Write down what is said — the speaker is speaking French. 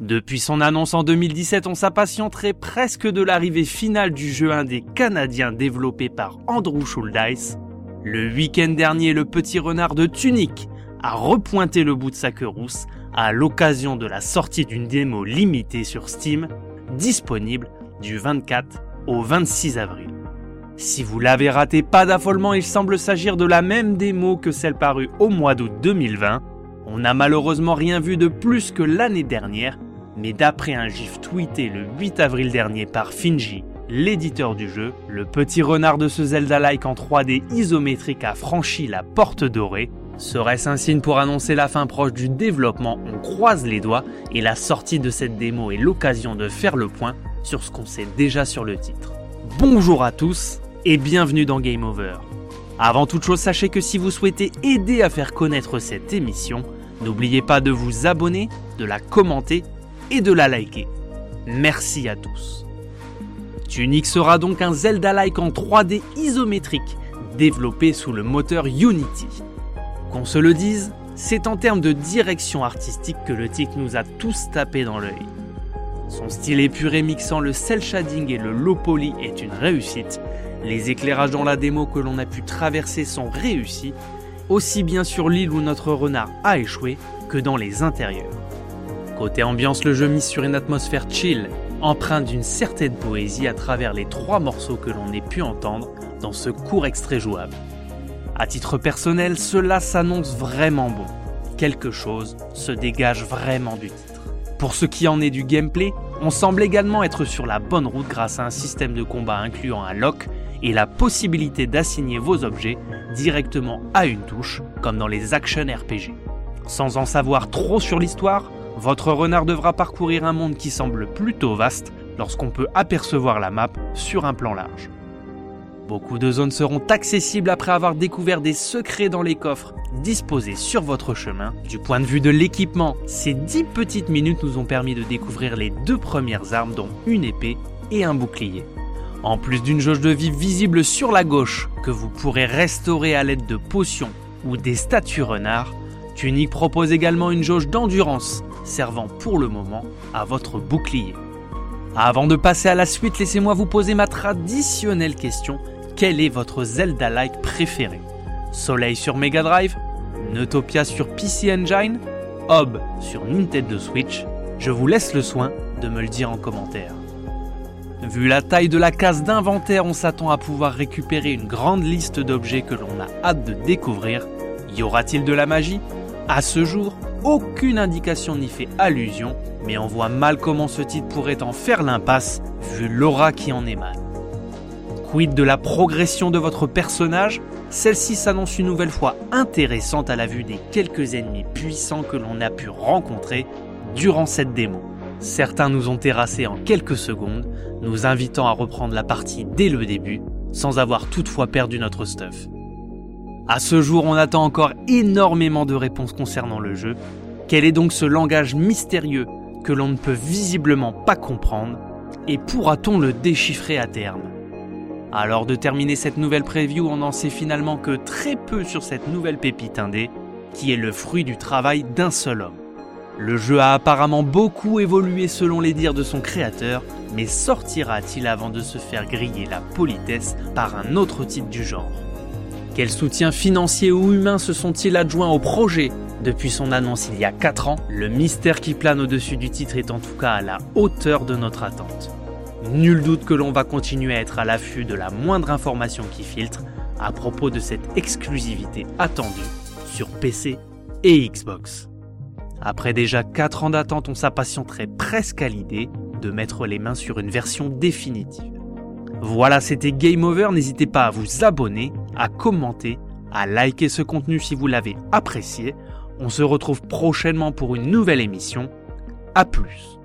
Depuis son annonce en 2017, on s'impatienterait presque de l'arrivée finale du jeu indé canadien développé par Andrew Schuldeis. Le week-end dernier, le petit renard de Tunic a repointé le bout de sa queue rousse à l'occasion de la sortie d'une démo limitée sur Steam, disponible du 24 au 26 avril. Si vous l'avez raté, pas d'affolement, il semble s'agir de la même démo que celle parue au mois d'août 2020. On n'a malheureusement rien vu de plus que l'année dernière, mais d'après un gif tweeté le 8 avril dernier par Finji, l'éditeur du jeu, le petit renard de ce Zelda-like en 3D isométrique a franchi la porte dorée. Serait-ce un signe pour annoncer la fin proche du développement On croise les doigts et la sortie de cette démo est l'occasion de faire le point sur ce qu'on sait déjà sur le titre. Bonjour à tous et bienvenue dans Game Over. Avant toute chose, sachez que si vous souhaitez aider à faire connaître cette émission, n'oubliez pas de vous abonner, de la commenter et de la liker. Merci à tous. Tunic sera donc un Zelda-like en 3D isométrique, développé sous le moteur Unity. Qu'on se le dise, c'est en termes de direction artistique que le titre nous a tous tapé dans l'œil. Son style épuré mixant le cel shading et le low poly est une réussite. Les éclairages dans la démo que l'on a pu traverser sont réussis, aussi bien sur l'île où notre renard a échoué que dans les intérieurs. Côté ambiance, le jeu mise sur une atmosphère chill, empreinte d'une certaine poésie à travers les trois morceaux que l'on ait pu entendre dans ce court extrait jouable. À titre personnel, cela s'annonce vraiment bon. Quelque chose se dégage vraiment du titre. Pour ce qui en est du gameplay, on semble également être sur la bonne route grâce à un système de combat incluant un lock et la possibilité d'assigner vos objets directement à une touche, comme dans les action RPG. Sans en savoir trop sur l'histoire, votre renard devra parcourir un monde qui semble plutôt vaste lorsqu'on peut apercevoir la map sur un plan large. Beaucoup de zones seront accessibles après avoir découvert des secrets dans les coffres disposés sur votre chemin. Du point de vue de l'équipement, ces 10 petites minutes nous ont permis de découvrir les deux premières armes dont une épée et un bouclier. En plus d'une jauge de vie visible sur la gauche que vous pourrez restaurer à l'aide de potions ou des statues renards, Tunic propose également une jauge d'endurance servant pour le moment à votre bouclier. Avant de passer à la suite, laissez-moi vous poser ma traditionnelle question quel est votre Zelda-like préféré? Soleil sur Mega Drive Neutopia sur PC Engine Hob sur Nintendo Switch Je vous laisse le soin de me le dire en commentaire. Vu la taille de la case d'inventaire, on s'attend à pouvoir récupérer une grande liste d'objets que l'on a hâte de découvrir. Y aura-t-il de la magie? À ce jour, aucune indication n'y fait allusion, mais on voit mal comment ce titre pourrait en faire l'impasse vu l'aura qui en émane. Quid de la progression de votre personnage? Celle-ci s'annonce une nouvelle fois intéressante à la vue des quelques ennemis puissants que l'on a pu rencontrer durant cette démo. Certains nous ont terrassés en quelques secondes, nous invitant à reprendre la partie dès le début, sans avoir toutefois perdu notre stuff. À ce jour, on attend encore énormément de réponses concernant le jeu. Quel est donc ce langage mystérieux que l'on ne peut visiblement pas comprendre Et pourra-t-on le déchiffrer à terme? Alors de terminer cette nouvelle preview, on n'en sait finalement que très peu sur cette nouvelle pépite indé, qui est le fruit du travail d'un seul homme. Le jeu a apparemment beaucoup évolué selon les dires de son créateur, mais sortira-t-il avant de se faire griller la politesse par un autre titre du genre? Quels soutiens financiers ou humains se sont-ils adjoints au projet depuis son annonce il y a 4 ans Le mystère qui plane au-dessus du titre est en tout cas à la hauteur de notre attente. Nul doute que l'on va continuer à être à l'affût de la moindre information qui filtre à propos de cette exclusivité attendue sur PC et Xbox. Après déjà 4 ans d'attente, on s'impatienterait presque à l'idée de mettre les mains sur une version définitive. Voilà, c'était Game Over, n'hésitez pas à vous abonner, à commenter, à liker ce contenu si vous l'avez apprécié. On se retrouve prochainement pour une nouvelle émission. A plus